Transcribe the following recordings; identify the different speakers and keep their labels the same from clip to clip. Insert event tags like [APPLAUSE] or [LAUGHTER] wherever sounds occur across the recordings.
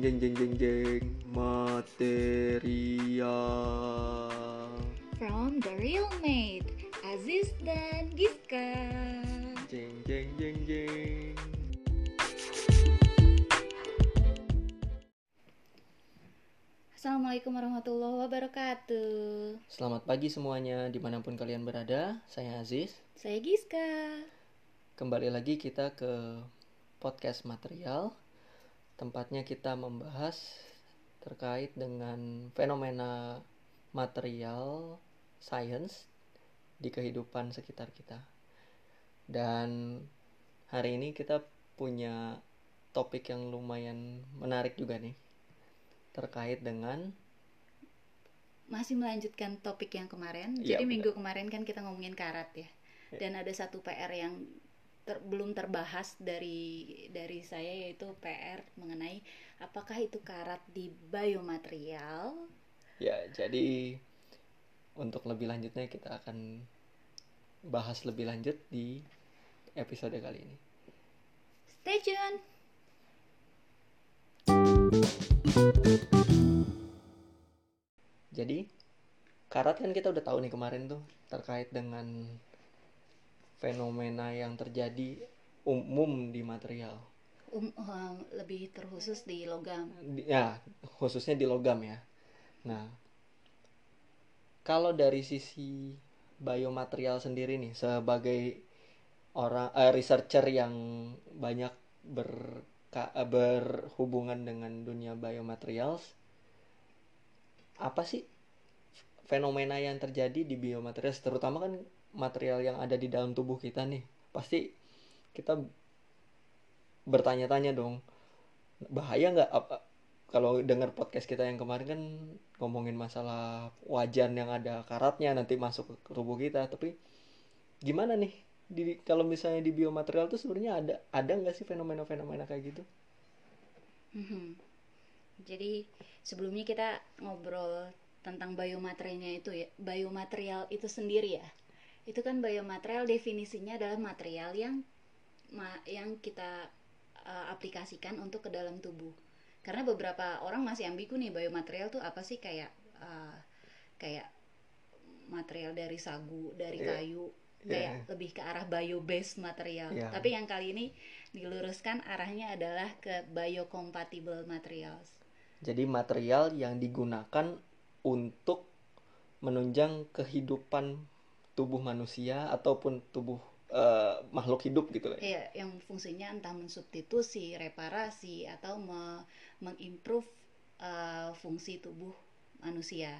Speaker 1: jeng jeng jeng jeng material
Speaker 2: From The Real Mate, Aziz dan Giska.
Speaker 1: jeng jeng jeng jeng
Speaker 2: Assalamualaikum warahmatullahi wabarakatuh.
Speaker 1: Selamat pagi semuanya di mana pun kalian berada Saya Aziz
Speaker 2: Saya Giska.
Speaker 1: Kembali lagi kita ke podcast material Tempatnya kita membahas terkait dengan fenomena material science di kehidupan sekitar kita Dan hari ini kita punya topik yang lumayan menarik juga nih Terkait dengan
Speaker 2: Masih melanjutkan topik yang kemarin.
Speaker 1: Iya,
Speaker 2: Jadi minggu kemarin kan kita ngomongin karat ya. Dan ada satu PR yang ter- belum terbahas dari dari saya yaitu PR mengenai apakah itu karat di biomaterial
Speaker 1: Ya, jadi untuk lebih lanjutnya kita akan bahas lebih lanjut di episode kali ini.
Speaker 2: Stay tune.
Speaker 1: Jadi, karat kan kita udah tahu nih kemarin tuh terkait dengan fenomena yang terjadi umum di material.
Speaker 2: Um, um, lebih terkhusus di logam.
Speaker 1: Di- Ya, khususnya di logam ya. Nah, kalau dari sisi biomaterial sendiri nih sebagai orang eh, researcher yang banyak berka- eh, berhubungan dengan dunia biomaterials apa sih fenomena yang terjadi di biomaterial terutama kan material yang ada di dalam tubuh kita nih pasti kita bertanya-tanya dong bahaya nggak kalau dengar podcast kita yang kemarin kan ngomongin masalah wajan yang ada karatnya nanti masuk ke tubuh kita tapi gimana nih di kalau misalnya di biomaterial tuh sebenarnya ada ada nggak sih fenomena-fenomena kayak gitu
Speaker 2: Mhm. Jadi sebelumnya kita ngobrol tentang biomaterialnya itu ya, biomaterial itu sendiri ya. Itu kan biomaterial definisinya adalah material yang ma- yang kita uh, aplikasikan untuk ke dalam tubuh. Karena beberapa orang masih ambigu nih biomaterial tuh apa sih kayak uh, kayak material dari sagu, dari
Speaker 1: Iya.
Speaker 2: kayu,
Speaker 1: Iya.
Speaker 2: kayak lebih ke arah bio based material.
Speaker 1: Iya.
Speaker 2: Tapi yang kali ini diluruskan arahnya adalah ke biocompatible materials.
Speaker 1: jadi material yang digunakan untuk menunjang kehidupan tubuh manusia ataupun tubuh eh, makhluk hidup gitu lah ya.
Speaker 2: Iya, yang fungsinya entah mensubstitusi, reparasi atau me- mengimprove uh, fungsi tubuh manusia.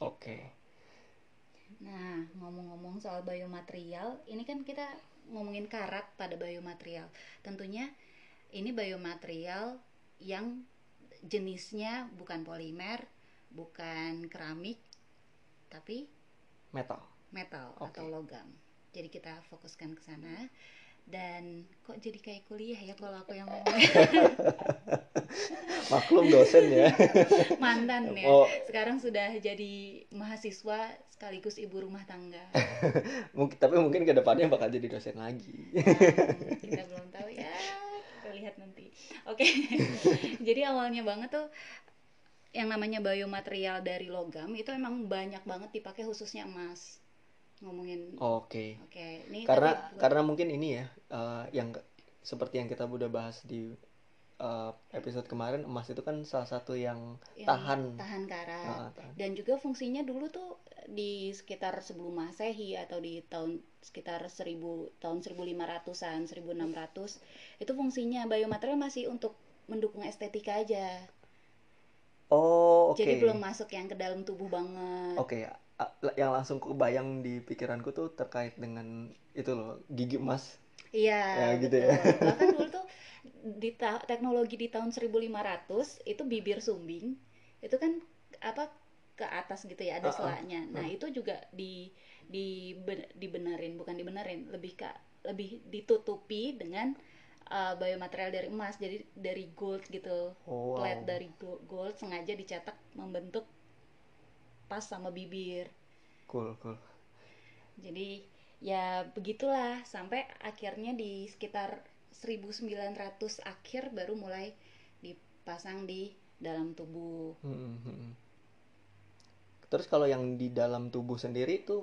Speaker 1: oke
Speaker 2: Nah, ngomong-ngomong soal biomaterial, ini kan kita ngomongin karat pada biomaterial. Tentunya ini biomaterial yang jenisnya bukan polimer, bukan keramik, tapi
Speaker 1: metal
Speaker 2: metal
Speaker 1: Oke.
Speaker 2: atau logam. Jadi kita fokuskan ke sana. Dan kok jadi kayak kuliah ya kalau aku yang ngomong [LAUGHS]
Speaker 1: maklum dosen ya [LAUGHS]
Speaker 2: mantan ya.
Speaker 1: Oh.
Speaker 2: Sekarang sudah jadi mahasiswa sekaligus ibu rumah tangga. [LAUGHS]
Speaker 1: mungkin tapi mungkin ke depannya bakal jadi dosen lagi
Speaker 2: Hmm, kita belum tahu ya kita lihat nanti oke jadi awalnya banget tuh yang namanya biomaterial dari logam itu emang banyak banget dipakai khususnya emas ngomongin.
Speaker 1: Oke.
Speaker 2: Oke ini
Speaker 1: karena
Speaker 2: tapi buat-
Speaker 1: karena mungkin ini ya eh, yang seperti yang kita udah bahas di eh, episode kemarin emas itu kan salah satu yang
Speaker 2: yang
Speaker 1: tahan.
Speaker 2: tahan karat
Speaker 1: Ah, tahan.
Speaker 2: dan juga fungsinya dulu tuh di sekitar sebelum masehi atau di tahun sekitar 1000 tahun 1500-an 1600 itu fungsinya biomaterial masih untuk mendukung estetika aja.
Speaker 1: Oh oke.
Speaker 2: Jadi belum masuk yang ke dalam tubuh banget.
Speaker 1: Oke, a- yang langsung kebayang di pikiranku tuh terkait dengan itu loh, gigi emas.
Speaker 2: Iya,
Speaker 1: Ya, gitu
Speaker 2: betul.
Speaker 1: ya. [LAUGHS]
Speaker 2: Bahkan dulu tuh di ta- teknologi di tahun 1500 itu bibir sumbing itu kan apa ke atas gitu ya, ada
Speaker 1: ah.
Speaker 2: selanya. Nah, itu juga di di dibenerin, bukan dibenerin, lebih ke lebih ditutupi dengan uh, biomaterial dari emas. Jadi dari gold gitu.
Speaker 1: Oh, wow.
Speaker 2: dari go- gold sengaja dicetak membentuk pas sama bibir.
Speaker 1: Cool, cool.
Speaker 2: Jadi ya begitulah sampai akhirnya di sekitar 1900 akhir baru mulai dipasang di dalam tubuh.
Speaker 1: Hmm, hmm, hmm. Terus kalau yang di dalam tubuh sendiri itu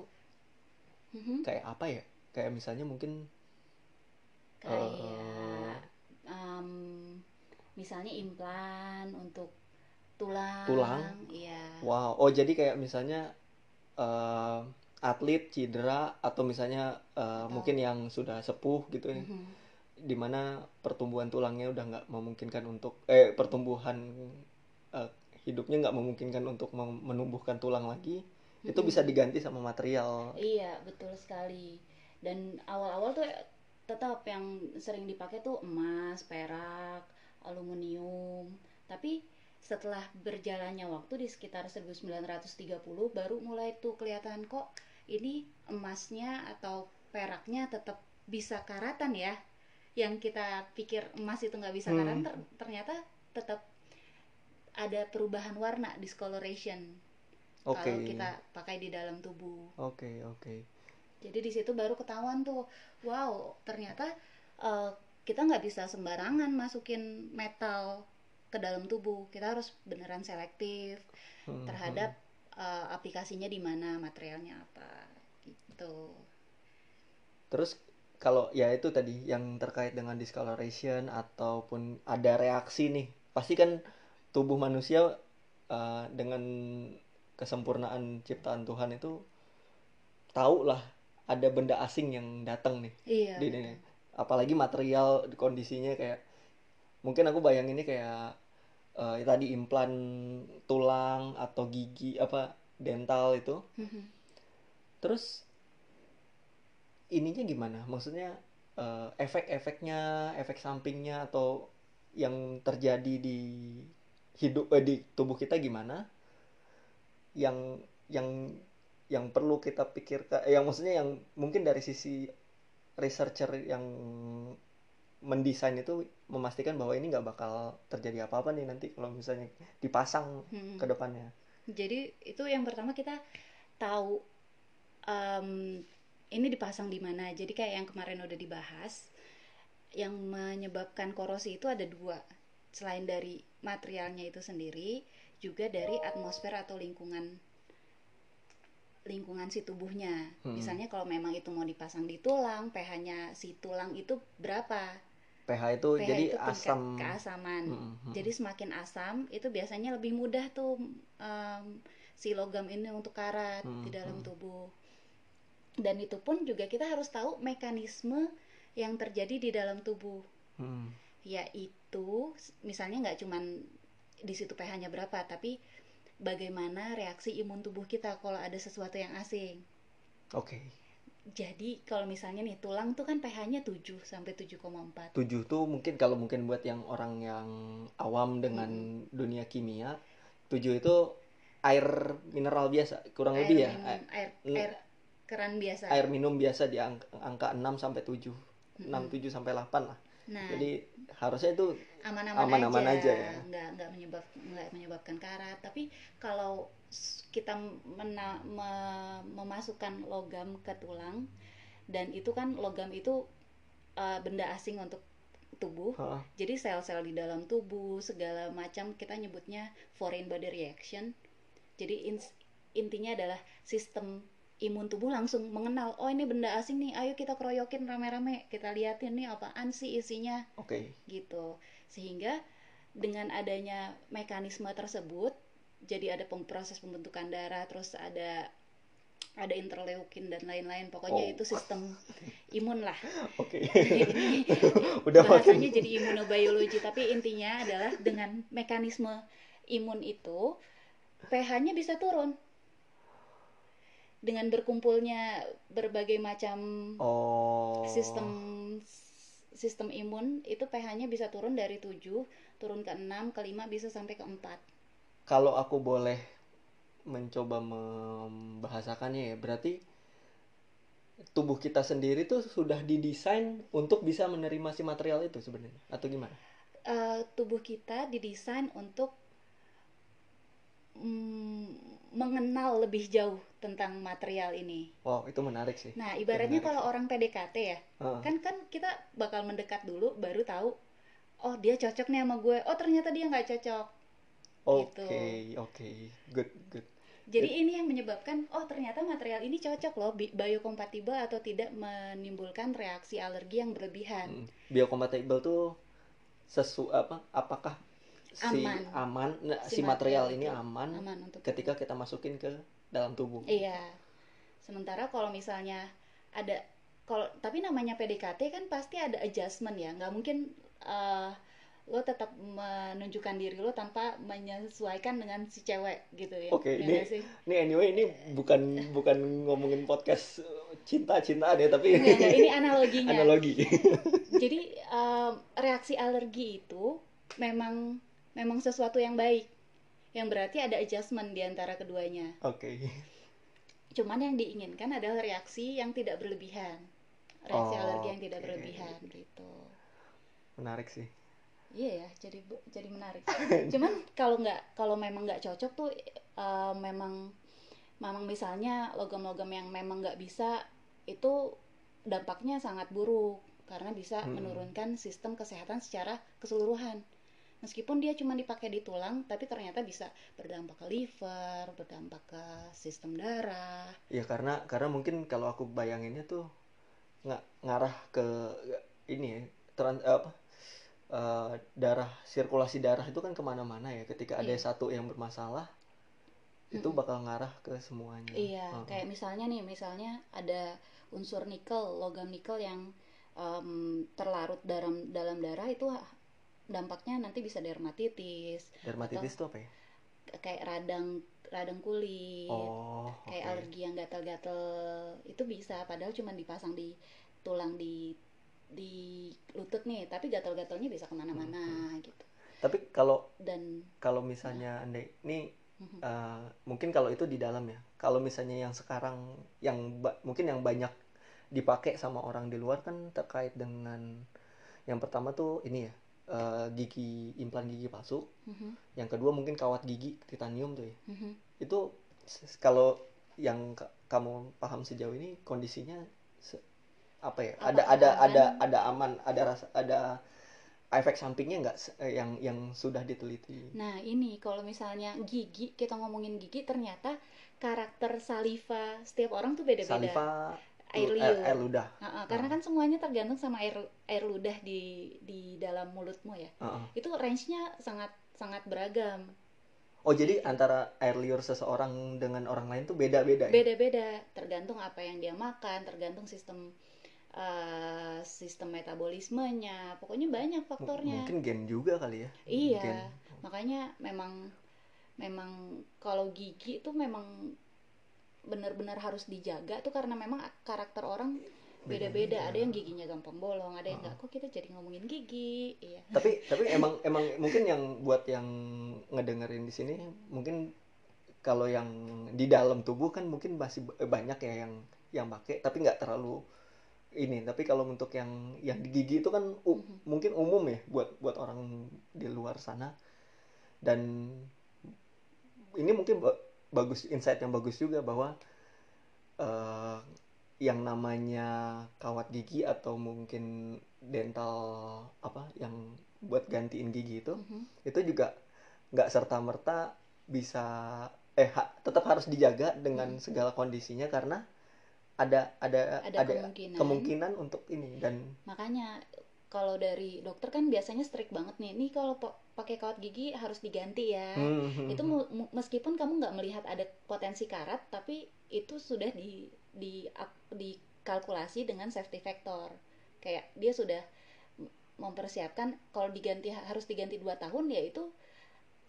Speaker 2: Mhm.
Speaker 1: kayak apa ya? Kayak misalnya mungkin
Speaker 2: Kayak
Speaker 1: Eh.
Speaker 2: em, misalnya implan untuk tulang.
Speaker 1: Tulang?
Speaker 2: Iya.
Speaker 1: wow, oh jadi kayak misalnya eh, atlet cedera atau misalnya eh, mungkin yang sudah sepuh gitu ya,
Speaker 2: Mhm.
Speaker 1: di mana pertumbuhan tulangnya udah nggak memungkinkan untuk eh pertumbuhan eh, hidupnya nggak memungkinkan untuk mem- menumbuhkan tulang lagi, itu bisa diganti sama material.
Speaker 2: Iya, betul sekali. Dan awal-awal tuh tetap yang sering dipakai tuh emas, perak, aluminium. Tapi setelah berjalannya waktu di sekitar 1930 baru mulai tuh kelihatan kok ini emasnya atau peraknya tetap bisa karatan ya. Yang kita pikir emas itu nggak bisa
Speaker 1: Hmm.
Speaker 2: karatan ter- ternyata tetap ada perubahan warna discoloration
Speaker 1: Oke,
Speaker 2: kalau kita pakai di dalam tubuh.
Speaker 1: oke, oke.
Speaker 2: Jadi di situ baru ketahuan tuh, wow ternyata eh, kita nggak bisa sembarangan masukin metal ke dalam tubuh. Kita harus beneran selektif
Speaker 1: Hmm,
Speaker 2: terhadap eh, aplikasinya di mana, materialnya apa, gitu.
Speaker 1: Terus kalau ya itu tadi yang terkait dengan discoloration ataupun ada reaksi nih, pasti kan tubuh manusia uh, dengan kesempurnaan ciptaan Tuhan itu tahu lah ada benda asing yang datang nih
Speaker 2: Iya.
Speaker 1: di ini. Apalagi material kondisinya kayak mungkin aku bayanginnya kayak uh, tadi implan tulang atau gigi apa dental itu
Speaker 2: Mhm.
Speaker 1: Terus ininya gimana? Maksudnya eh, efek-efeknya, efek sampingnya atau yang terjadi di hidup eh, di tubuh kita gimana? Yang yang yang perlu kita pikirkan, eh, yang maksudnya yang mungkin dari sisi researcher yang mendesain itu memastikan bahwa ini nggak bakal terjadi apa-apa nih nanti kalau misalnya dipasang
Speaker 2: Mhm.
Speaker 1: ke depannya.
Speaker 2: Jadi itu yang pertama kita tahu em, ini dipasang di mana. Jadi kayak yang kemarin udah dibahas, yang menyebabkan korosi itu ada dua. Selain dari materialnya itu sendiri, juga dari atmosfer atau lingkungan lingkungan si tubuhnya.
Speaker 1: Hmm.
Speaker 2: Misalnya kalau memang itu mau dipasang di tulang, pH-nya si tulang itu berapa?
Speaker 1: pH itu
Speaker 2: pH
Speaker 1: jadi
Speaker 2: itu
Speaker 1: asam.
Speaker 2: keasaman.
Speaker 1: Mm, mm.
Speaker 2: Jadi semakin asam itu biasanya lebih mudah tuh em, si logam ini untuk karat di
Speaker 1: Hmm,
Speaker 2: dalam
Speaker 1: hmm.
Speaker 2: tubuh. Dan itu pun juga kita harus tahu mekanisme yang terjadi di dalam tubuh,
Speaker 1: Hmm.
Speaker 2: yaitu misalnya nggak cuman di situ pH-nya berapa, tapi bagaimana reaksi imun tubuh kita kalau ada sesuatu yang asing.
Speaker 1: Oke.
Speaker 2: Jadi kalau misalnya nih tulang tuh kan pH-nya 7 sampai 7,4.
Speaker 1: 7 tuh mungkin kalau mungkin buat yang orang yang awam dengan dunia kimia, 7 itu air mineral biasa, kurang
Speaker 2: Air
Speaker 1: lebih ya.
Speaker 2: minum- air, air keran biasa.
Speaker 1: Air minum biasa di angka, angka 6 sampai 7.
Speaker 2: Mm-mm.
Speaker 1: 6 7 sampai 8 lah.
Speaker 2: Nah,
Speaker 1: Jadi harusnya itu
Speaker 2: aman-aman aja,
Speaker 1: aja ya.
Speaker 2: nggak nggak menyebab nggak menyebabkan karat. Tapi kalau kita mena- me- memasukkan logam ke tulang dan itu kan logam itu uh, benda asing untuk tubuh. Jadi sel-sel di dalam tubuh segala macam kita nyebutnya foreign body reaction. Jadi ins- intinya adalah sistem imun tubuh langsung mengenal oh ini benda asing nih ayo kita keroyokin rame-rame kita liatin nih apaan sih isinya
Speaker 1: Oke.
Speaker 2: gitu sehingga dengan adanya mekanisme tersebut jadi ada proses pembentukan darah terus ada ada interleukin dan lain-lain pokoknya
Speaker 1: Oh.
Speaker 2: itu sistem imun lah [LAUGHS]
Speaker 1: Oke. [LAUGHS] Udah
Speaker 2: bahasanya
Speaker 1: makin
Speaker 2: jadi imunobiologi tapi intinya adalah dengan mekanisme imun itu pH-nya bisa turun dengan berkumpulnya berbagai macam
Speaker 1: Oh.
Speaker 2: sistem sistem imun itu pH-nya bisa turun dari 7 turun ke 6 ke 5 bisa sampai ke 4
Speaker 1: Kalau aku boleh mencoba membahasakannya ya, berarti tubuh kita sendiri tuh sudah didesain untuk bisa menerima si material itu sebenarnya atau gimana?
Speaker 2: Eh, tubuh kita didesain untuk mm, mengenal lebih jauh tentang material ini
Speaker 1: Wow, itu menarik sih.
Speaker 2: nah ibaratnya kalau orang PDKT ya
Speaker 1: Heeh.
Speaker 2: kan kan kita bakal mendekat dulu baru tahu oh dia cocok nih sama gue oh ternyata dia nggak cocok
Speaker 1: Oke,
Speaker 2: Gitu.
Speaker 1: oke. Good, good.
Speaker 2: jadi ini yang menyebabkan oh ternyata material ini cocok loh bi- biokompatibel atau tidak menimbulkan reaksi alergi yang berlebihan
Speaker 1: Mm. Biocompatible tuh sesu apa apakah si
Speaker 2: Aman.
Speaker 1: aman nah,
Speaker 2: Si
Speaker 1: si, material,
Speaker 2: material
Speaker 1: ini aman,
Speaker 2: aman untuk
Speaker 1: ketika kita masukin ke dalam tubuh.
Speaker 2: Iya. Sementara kalau misalnya ada kalau tapi namanya PDKT kan pasti ada adjustment ya. nggak mungkin eh, lo tetap menunjukkan diri lo tanpa menyesuaikan dengan si cewek gitu ya.
Speaker 1: Oke,
Speaker 2: Ya
Speaker 1: ini
Speaker 2: sih?
Speaker 1: ini anyway ini bukan bukan ngomongin podcast cinta-cintaan ya, tapi
Speaker 2: Nggak, nggak, ini analoginya.
Speaker 1: analogi. [LAUGHS]
Speaker 2: Jadi em, reaksi alergi itu memang memang sesuatu yang baik. Yang berarti ada adjustment di antara keduanya.
Speaker 1: Oke.
Speaker 2: Cuman yang diinginkan adalah reaksi yang tidak berlebihan. Reaksi
Speaker 1: Oh,
Speaker 2: alergi yang tidak berlebihan gitu.
Speaker 1: Menarik sih.
Speaker 2: Iya ya, jadi jadi menarik. [LAUGHS] Cuman kalau nggak kalau memang nggak cocok tuh eh, memang memang misalnya logam-logam yang memang nggak bisa itu dampaknya sangat buruk karena bisa
Speaker 1: Hmm.
Speaker 2: menurunkan sistem kesehatan secara keseluruhan. Meskipun dia cuma dipakai di tulang, tapi ternyata bisa berdampak ke liver, berdampak ke sistem darah.
Speaker 1: Ya karena karena mungkin kalau aku bayanginnya tuh nggak ngarah ke ini ya trans apa eh, darah sirkulasi darah itu kan ke mana-mana ya ketika ada
Speaker 2: Iya.
Speaker 1: satu yang bermasalah itu bakal ngarah ke semuanya.
Speaker 2: Iya,
Speaker 1: Heeh.
Speaker 2: kayak misalnya nih, misalnya ada unsur nikel, logam nikel yang em, terlarut dalam dalam darah itu dampaknya nanti bisa dermatitis,
Speaker 1: dermatitis itu apa ya?
Speaker 2: kayak radang radang kulit,
Speaker 1: Oh,
Speaker 2: kayak
Speaker 1: oke.
Speaker 2: alergi yang gatal-gatal itu bisa, padahal cuma dipasang di tulang di di lutut nih, tapi gatal-gatalnya bisa ke mana-mana gitu.
Speaker 1: Tapi kalau
Speaker 2: Dan
Speaker 1: kalau misalnya andai ini eh, mungkin kalau itu di dalam ya. Kalau misalnya yang sekarang yang ba- mungkin yang banyak dipakai sama orang di luar kan terkait dengan yang pertama tuh ini ya eh, gigi implan gigi palsu.
Speaker 2: Mhm,
Speaker 1: Yang kedua mungkin kawat gigi titanium tuh ya.
Speaker 2: mhm.
Speaker 1: Itu kalau yang ka- kamu paham sejauh ini kondisinya se- apa ya? Ada
Speaker 2: Apakah
Speaker 1: ada ada
Speaker 2: aman?
Speaker 1: ada aman, ada rasa ada efek sampingnya nggak se- eh, yang yang sudah diteliti?
Speaker 2: Nah, ini kalau misalnya gigi, kita ngomongin gigi, ternyata karakter saliva setiap orang tuh beda-beda.
Speaker 1: Saliva,
Speaker 2: Air
Speaker 1: lu-
Speaker 2: liur.
Speaker 1: air, air ludah.
Speaker 2: Heeh, karena kan semuanya tergantung sama air air ludah di di dalam mulutmu ya.
Speaker 1: Heeh.
Speaker 2: Itu range-nya sangat sangat beragam.
Speaker 1: Oh jadi antara air liur seseorang dengan orang lain tuh beda-beda ya?
Speaker 2: Beda-beda, tergantung apa yang dia makan, tergantung sistem eh, sistem metabolismenya. Pokoknya banyak
Speaker 1: M-
Speaker 2: faktornya.
Speaker 1: Mungkin gen juga kali ya?
Speaker 2: Iya.
Speaker 1: Gen.
Speaker 2: Makanya memang memang kalau gigi tuh memang benar-benar harus dijaga tuh karena memang karakter orang beda-beda. Ada yang giginya gampang bolong, ada yang enggak. Kok kita jadi ngomongin gigi? Iya.
Speaker 1: Tapi tapi emang emang mungkin yang buat yang ngedengerin di sini mungkin kalau yang di dalam tubuh kan mungkin masih banyak ya yang yang pakai tapi nggak terlalu ini tapi kalau untuk yang yang di gigi itu kan u-
Speaker 2: Mhm.
Speaker 1: mungkin umum ya buat buat orang di luar sana dan ini mungkin ba- bagus insight yang bagus juga bahwa eh, yang namanya kawat gigi atau mungkin dental apa yang buat gantiin gigi itu
Speaker 2: Mhm.
Speaker 1: itu juga nggak serta merta bisa eh ha- tetap harus dijaga dengan
Speaker 2: Hmm.
Speaker 1: segala kondisinya karena ada ada
Speaker 2: Ada
Speaker 1: ada
Speaker 2: kemungkinan.
Speaker 1: kemungkinan untuk ini dan
Speaker 2: Makanya kalau dari dokter kan biasanya strict banget nih. Nih kalau pakai kawat gigi harus diganti ya.
Speaker 1: Hmm,
Speaker 2: itu meskipun kamu nggak melihat ada potensi karat tapi itu sudah di di dikalkulasi dengan safety factor kayak dia sudah mempersiapkan kalau diganti harus diganti dua tahun ya itu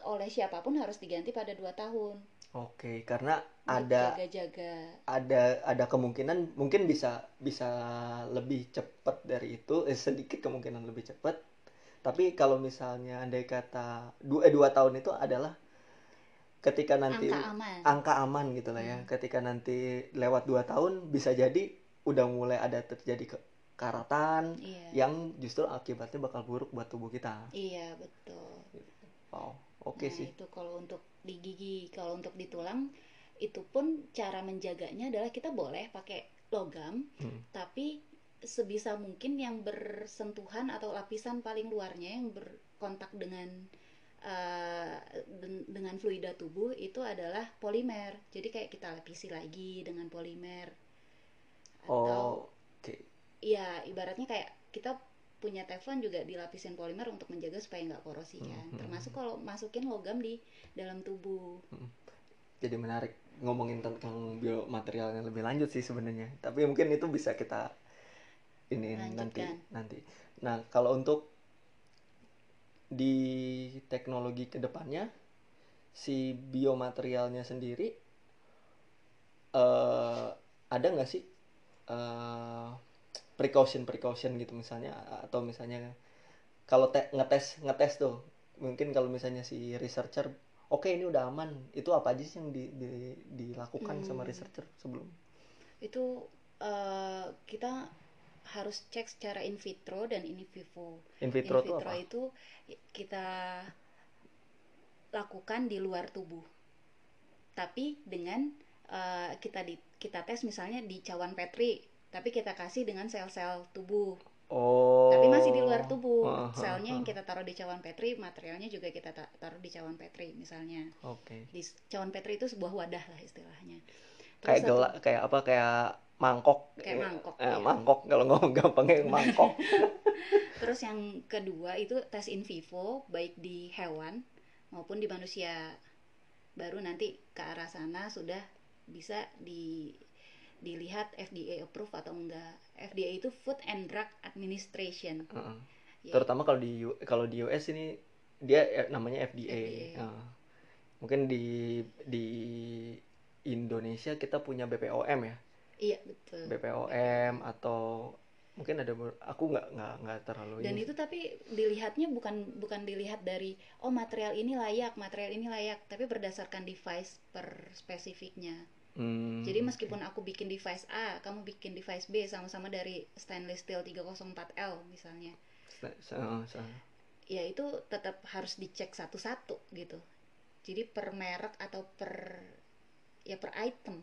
Speaker 2: oleh siapa pun harus diganti pada dua tahun
Speaker 1: oke karena ada
Speaker 2: jaga-jaga.
Speaker 1: ada ada kemungkinan mungkin bisa bisa lebih cepat dari itu eh, sedikit kemungkinan lebih cepat tapi kalau misalnya andai kata dua eh, dua tahun itu adalah ketika nanti
Speaker 2: angka aman.
Speaker 1: angka aman gitu lah ya.
Speaker 2: Hmm.
Speaker 1: ketika nanti lewat dua tahun bisa jadi udah mulai ada terjadi ke karatan
Speaker 2: iya.
Speaker 1: yang justru akibatnya bakal buruk buat tubuh kita.
Speaker 2: Iya betul
Speaker 1: wow oke
Speaker 2: nah
Speaker 1: sih
Speaker 2: itu kalau untuk di gigi kalau untuk di tulang itu pun cara menjaganya adalah kita boleh pakai logam
Speaker 1: Hmm.
Speaker 2: tapi sebisa mungkin yang bersentuhan atau lapisan paling luarnya yang berkontak dengan uh, dengan fluida tubuh itu adalah polimer. Jadi kayak kita lapisi lagi dengan polimer.
Speaker 1: Atau oh, oke. Okay.
Speaker 2: Ya, ibaratnya kayak kita punya teflon juga dilapisin polimer untuk menjaga supaya nggak korosi kan. Hmm, hmm, Termasuk kalau masukin logam di dalam tubuh.
Speaker 1: Hmm. Jadi menarik ngomongin tentang biomaterial yang lebih lanjut sih sebenarnya. Tapi mungkin itu bisa kita ini nanti nanti. Nah, kalau untuk di teknologi ke depannya si biomaterialnya sendiri uh, ada nggak sih uh, precaution precaution gitu misalnya atau misalnya kalau te ngetes ngetes tuh mungkin kalau misalnya si researcher oke okay, ini udah aman itu apa aja sih yang di, di, dilakukan hmm. sama researcher sebelum?
Speaker 2: Itu uh, kita harus cek secara in vitro dan in vivo.
Speaker 1: In vitro,
Speaker 2: in
Speaker 1: vitro
Speaker 2: itu, itu kita lakukan di luar tubuh. Tapi dengan uh, kita di kita tes misalnya di cawan petri tapi kita kasih dengan sel-sel tubuh.
Speaker 1: Oh.
Speaker 2: Tapi masih di luar tubuh. Uh, Selnya yang kita taruh di cawan Petri, materialnya juga kita taruh di cawan Petri misalnya.
Speaker 1: Oke. Okay.
Speaker 2: Di cawan Petri itu sebuah wadah lah istilahnya.
Speaker 1: Terus kayak gelak, kayak apa kayak mangkok.
Speaker 2: Kayak mangkok.
Speaker 1: Eh, ya. mangkok kalau ngomong gampangnya [LAUGHS] mangkok. [LAUGHS]
Speaker 2: Terus yang kedua itu tes in vivo baik di hewan maupun di manusia. Baru nanti ke arah sana sudah bisa di dilihat FDA approve atau enggak. FDA itu Food and Drug Administration. Uh -uh.
Speaker 1: Ya. Terutama kalau di kalau di US ini dia eh, namanya FDA. FDA. Uh. Mungkin di di Indonesia kita punya BPOM ya.
Speaker 2: Iya betul.
Speaker 1: BPOM atau mungkin ada aku nggak nggak nggak terlalu
Speaker 2: dan ini. itu tapi dilihatnya bukan bukan dilihat dari oh material ini layak material ini layak tapi berdasarkan device per spesifiknya
Speaker 1: Hmm,
Speaker 2: Jadi meskipun aku bikin device A, kamu bikin device B sama-sama dari stainless steel 304L misalnya.
Speaker 1: Sama, sama.
Speaker 2: Ya itu tetap harus dicek satu-satu gitu. Jadi per merek atau per ya per item.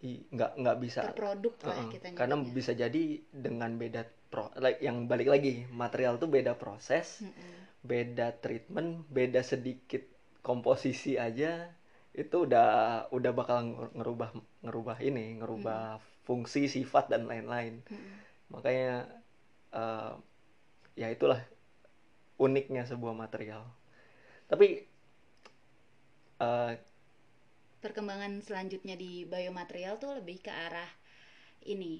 Speaker 1: I, nggak nggak bisa.
Speaker 2: Per produk lah uh -uh. kita
Speaker 1: Karena bisa jadi dengan beda pro, like yang balik lagi material tuh beda proses, mm -mm. beda treatment, beda sedikit komposisi aja itu udah udah bakal ngerubah ngerubah ini ngerubah hmm. fungsi sifat dan lain-lain hmm. makanya uh, ya itulah uniknya sebuah material tapi uh,
Speaker 2: perkembangan selanjutnya di biomaterial tuh lebih ke arah ini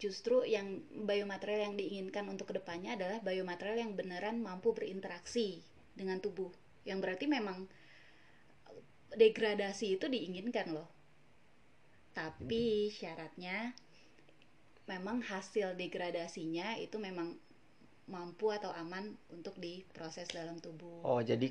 Speaker 2: justru yang biomaterial yang diinginkan untuk ke depannya adalah biomaterial yang beneran mampu berinteraksi dengan tubuh yang berarti memang degradasi itu diinginkan loh tapi syaratnya memang hasil degradasinya itu memang mampu atau aman untuk diproses dalam tubuh.
Speaker 1: Oh, jadi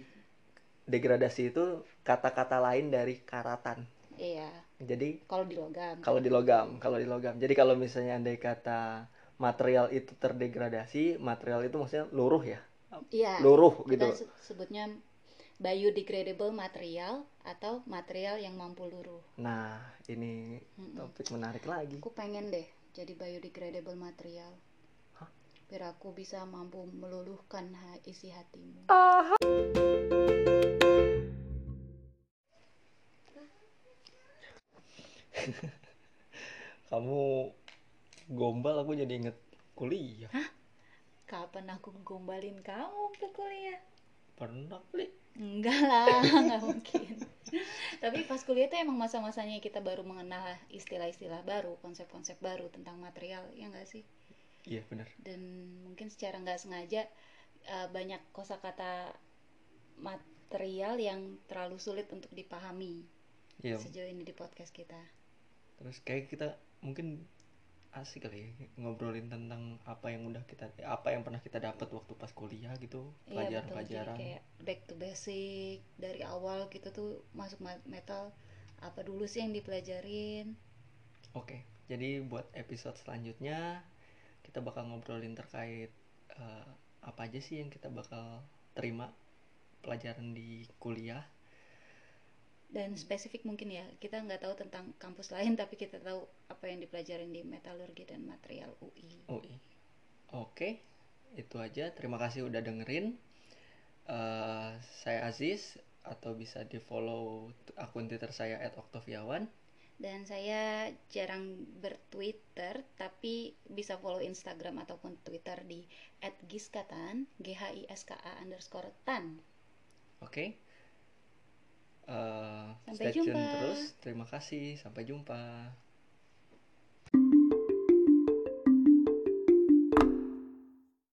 Speaker 1: degradasi itu kata-kata lain dari karatan.
Speaker 2: Iya.
Speaker 1: Jadi
Speaker 2: kalau di logam.
Speaker 1: Kalau di logam, kalau di logam. Jadi kalau misalnya andai kata material itu terdegradasi, material itu maksudnya luruh ya?
Speaker 2: Iya.
Speaker 1: Luruh gitu.
Speaker 2: Sebutnya biodegradable material atau material yang mampu luruh.
Speaker 1: Nah, ini topik mm -mm. menarik lagi.
Speaker 2: Aku pengen deh jadi biodegradable material.
Speaker 1: Hah?
Speaker 2: Biar aku bisa mampu meluluhkan isi hatimu.
Speaker 1: Ah. [LAUGHS] Kamu gombal aku jadi inget kuliah.
Speaker 2: Hah? Kapan aku gombalin kamu waktu kuliah?
Speaker 1: Pernah, Li
Speaker 2: enggak lah [LAUGHS] nggak mungkin. Tapi pas kuliah itu emang masa-masanya kita baru mengenal istilah-istilah baru konsep-konsep baru tentang material ya enggak sih?
Speaker 1: Iya benar.
Speaker 2: Dan mungkin secara nggak sengaja uh, banyak kosakata material yang terlalu sulit untuk dipahami
Speaker 1: iya.
Speaker 2: sejauh ini di podcast kita.
Speaker 1: Terus kayak kita mungkin asik kali ya ngobrolin tentang apa yang udah kita apa yang pernah kita dapat waktu pas kuliah gitu
Speaker 2: iya, pelajaran-pelajaran. kayak back to basic dari awal kita tuh masuk metal apa dulu sih yang dipelajarin?
Speaker 1: Oke jadi buat episode selanjutnya kita bakal ngobrolin terkait uh, apa aja sih yang kita bakal terima pelajaran di kuliah
Speaker 2: dan spesifik mungkin ya kita nggak tahu tentang kampus lain tapi kita tahu apa yang dipelajarin di metalurgi dan material UI.
Speaker 1: UI. Oke, itu aja. Terima kasih udah dengerin. Uh, saya Aziz atau bisa di follow akun Twitter saya @oktaviawan.
Speaker 2: Dan saya jarang bertwitter tapi bisa follow Instagram ataupun Twitter di @giskatan g h i s k a underscore tan.
Speaker 1: Oke. Okay. Uh,
Speaker 2: Sampai stay jumpa.
Speaker 1: terus. Terima kasih. Sampai jumpa.